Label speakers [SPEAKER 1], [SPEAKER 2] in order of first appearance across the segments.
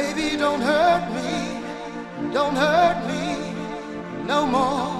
[SPEAKER 1] Baby, don't hurt me, don't hurt me no more.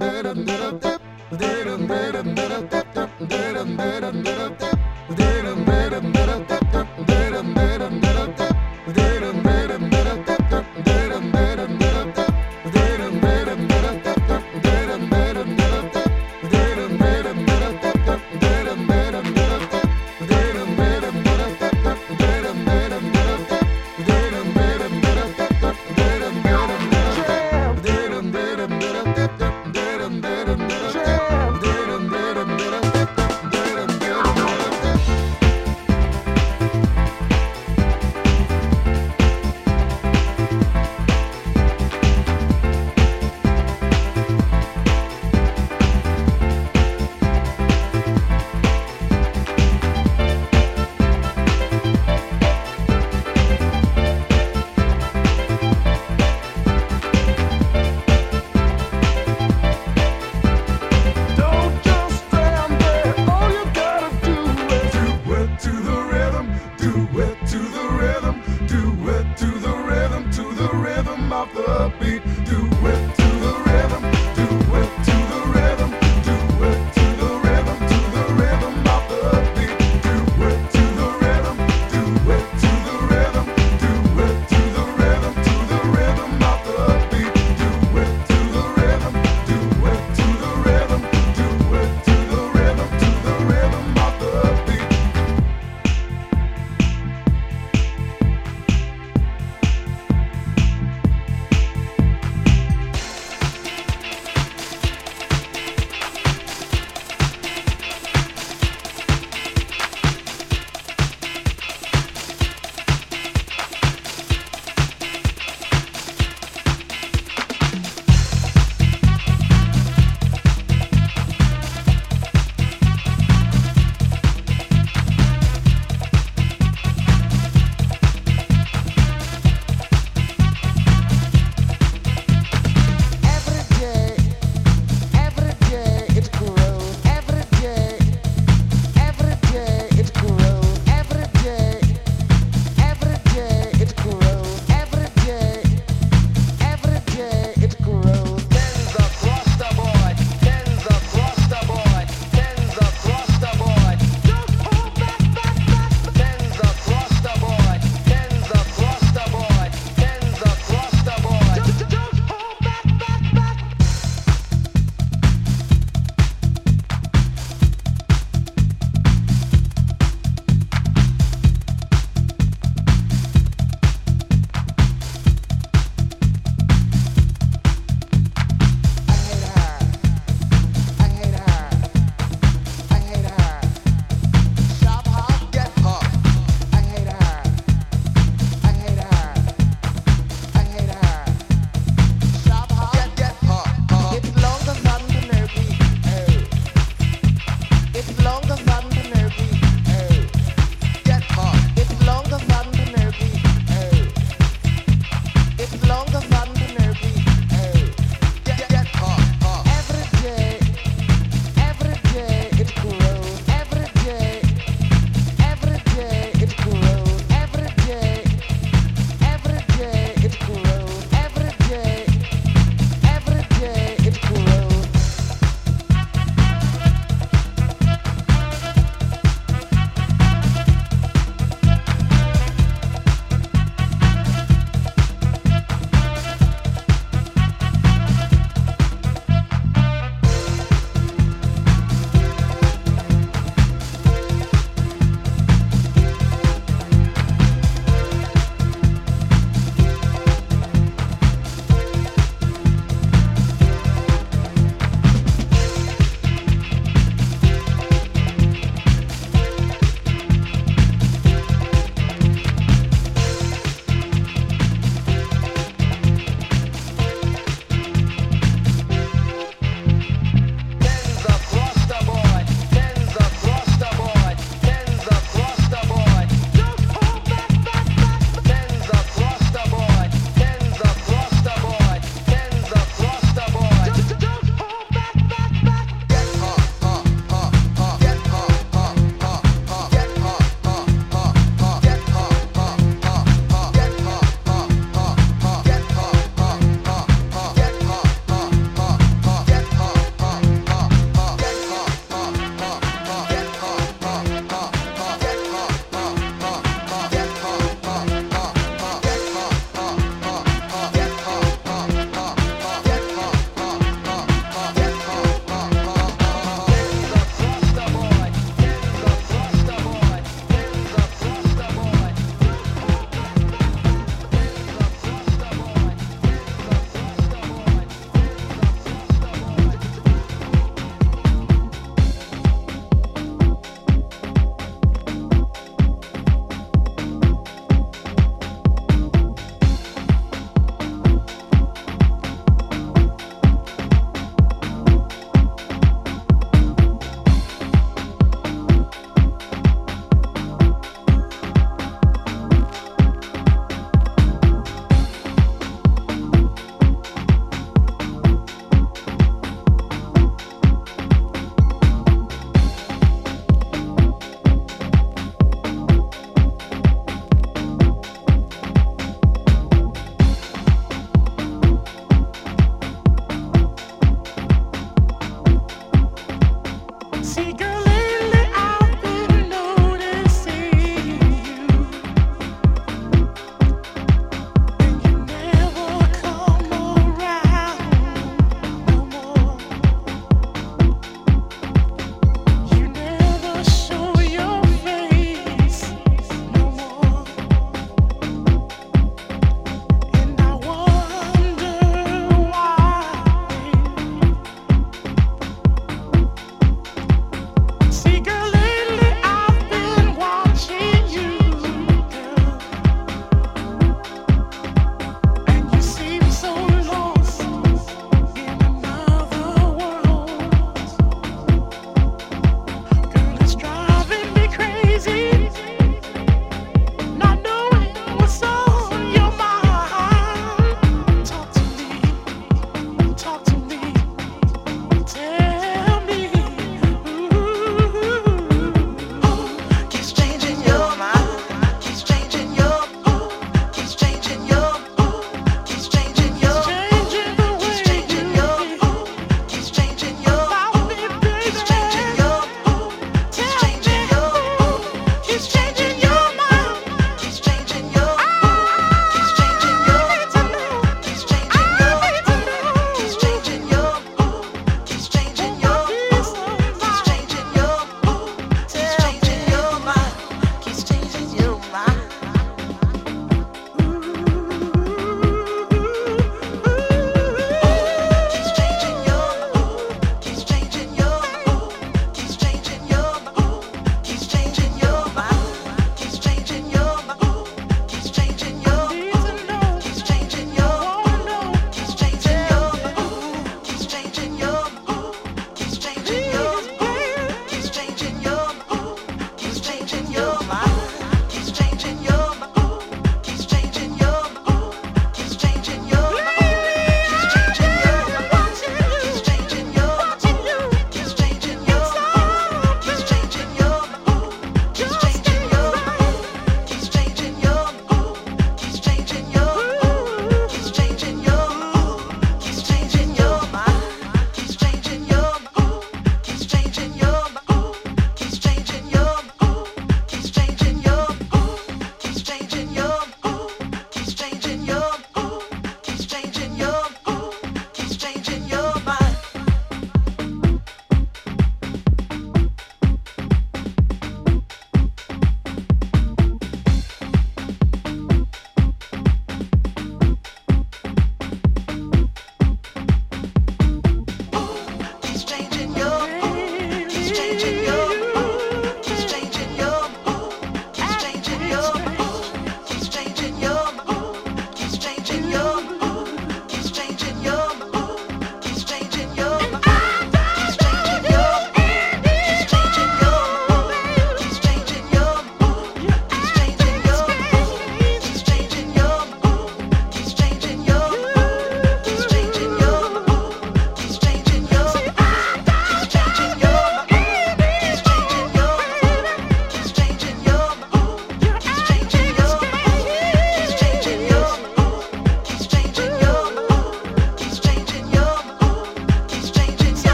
[SPEAKER 2] Jam.